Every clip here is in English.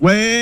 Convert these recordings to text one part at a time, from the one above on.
Ouais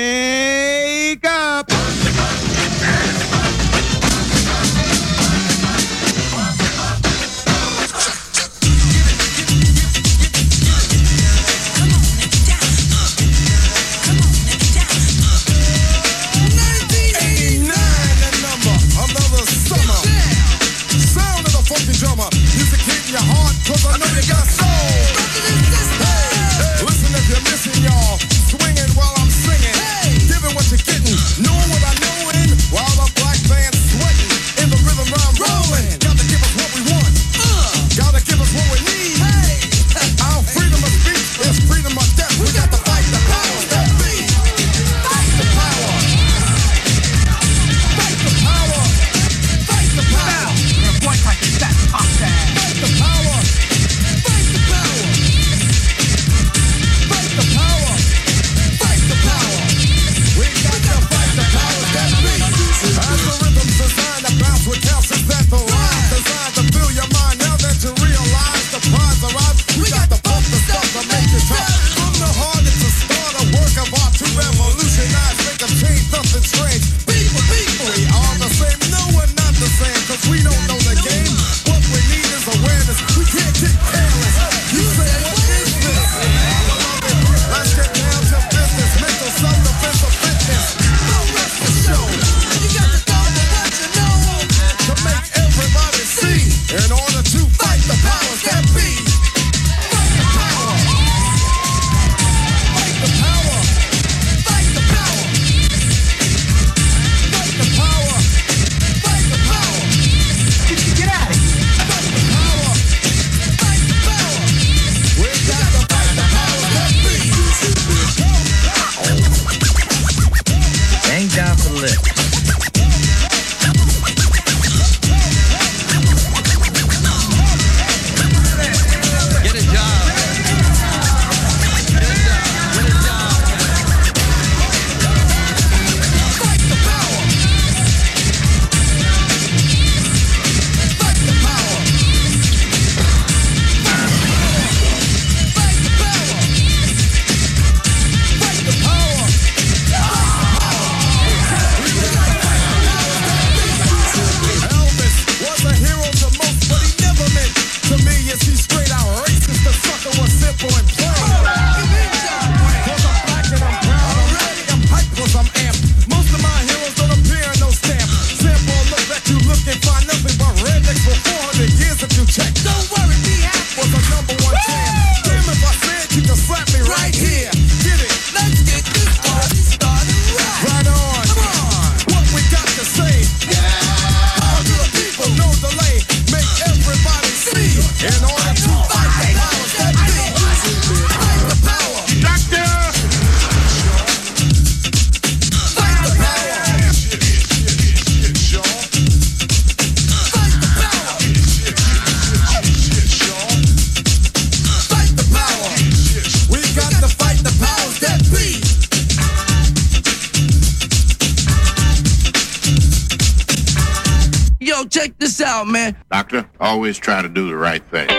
yo, check this out, man. Doctor, always try to do the right thing.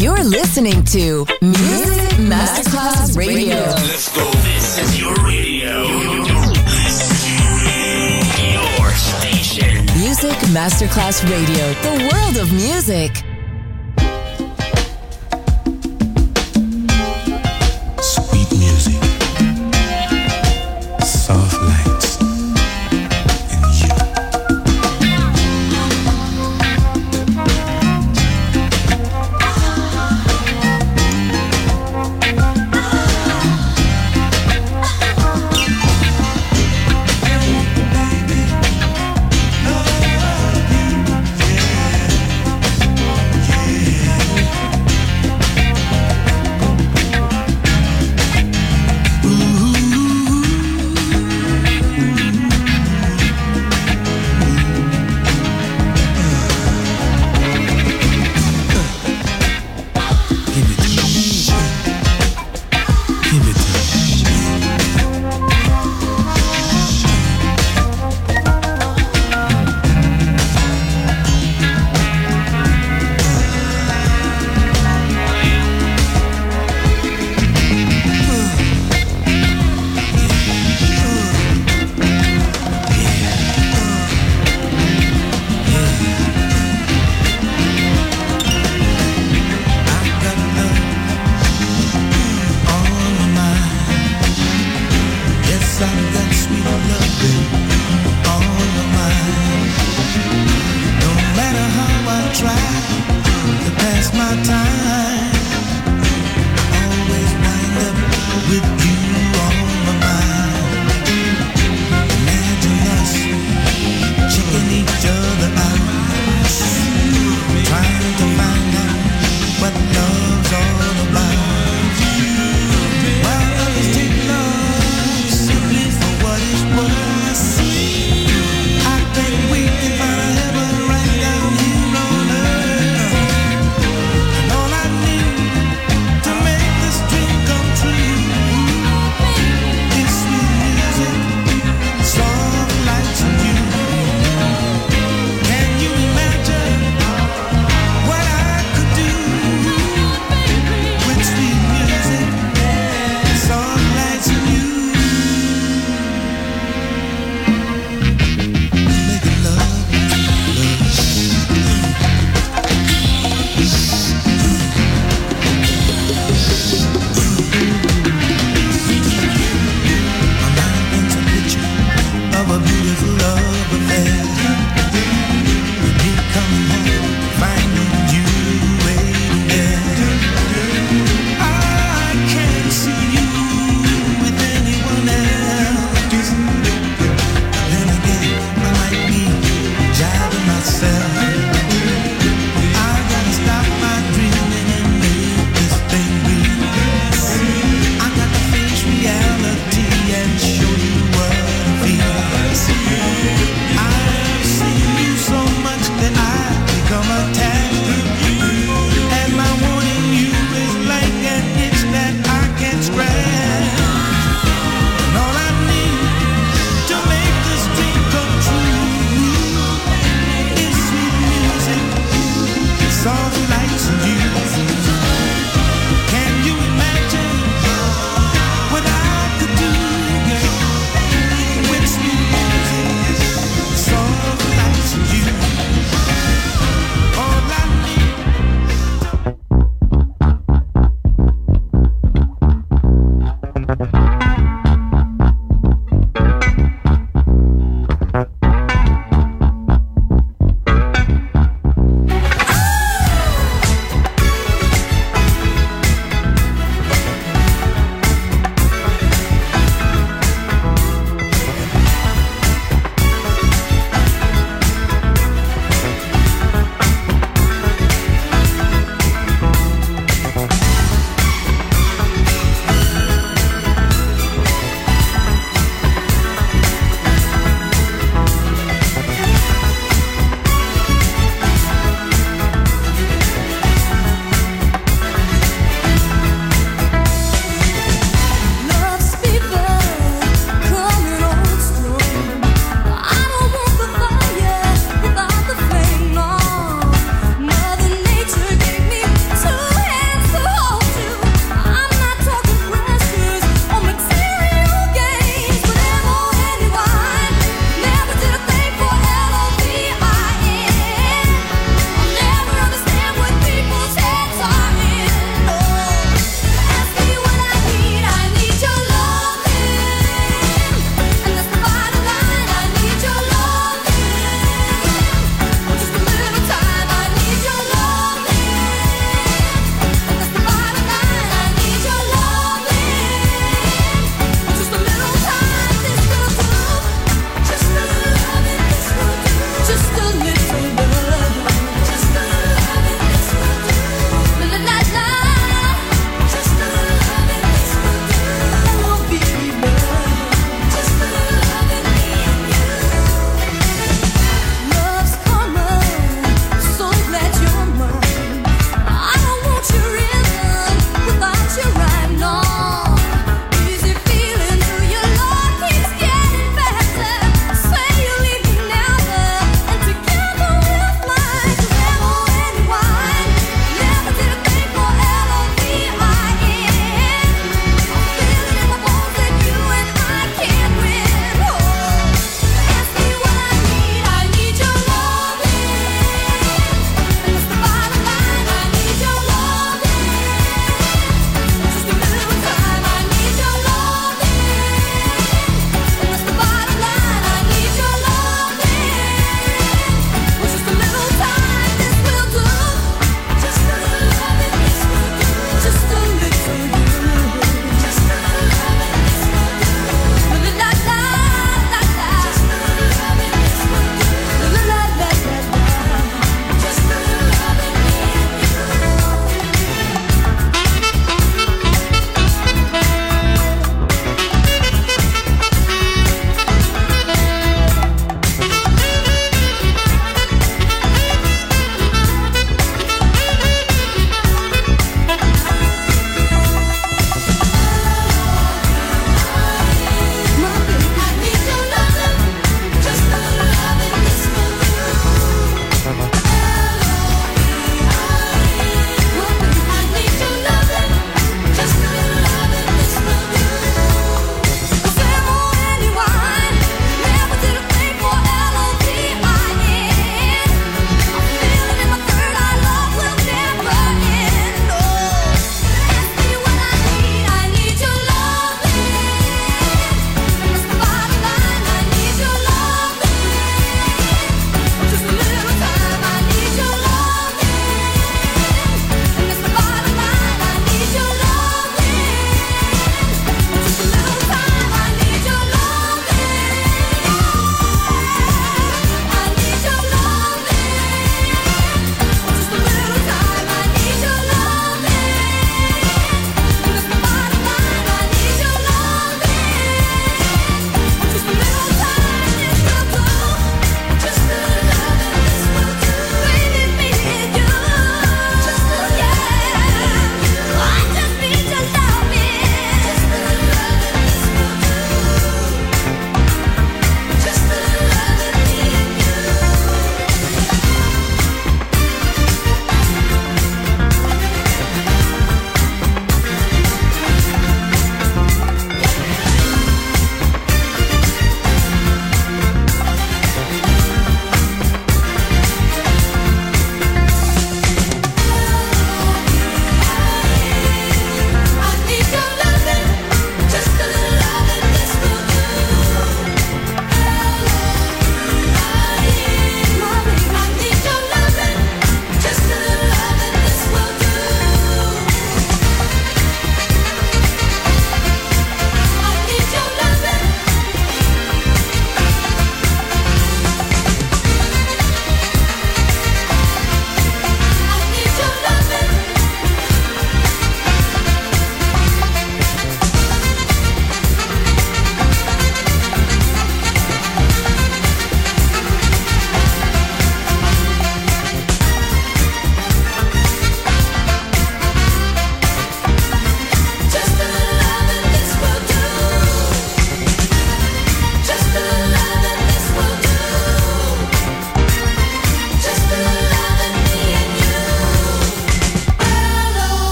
You're listening to Music Masterclass Radio. Let's go. This is your radio. Your station. Music Masterclass Radio, the world of music. My time, always wind up with you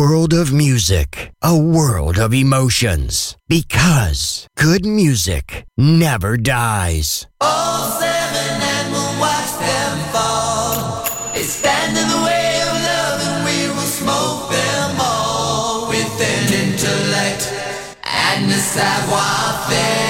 world of music, a world of emotions. Because good music never dies. All seven and we'll watch them fall. They stand in the way of love and we will smoke them all with an intellect and a savoir faire.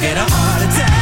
get a heart attack.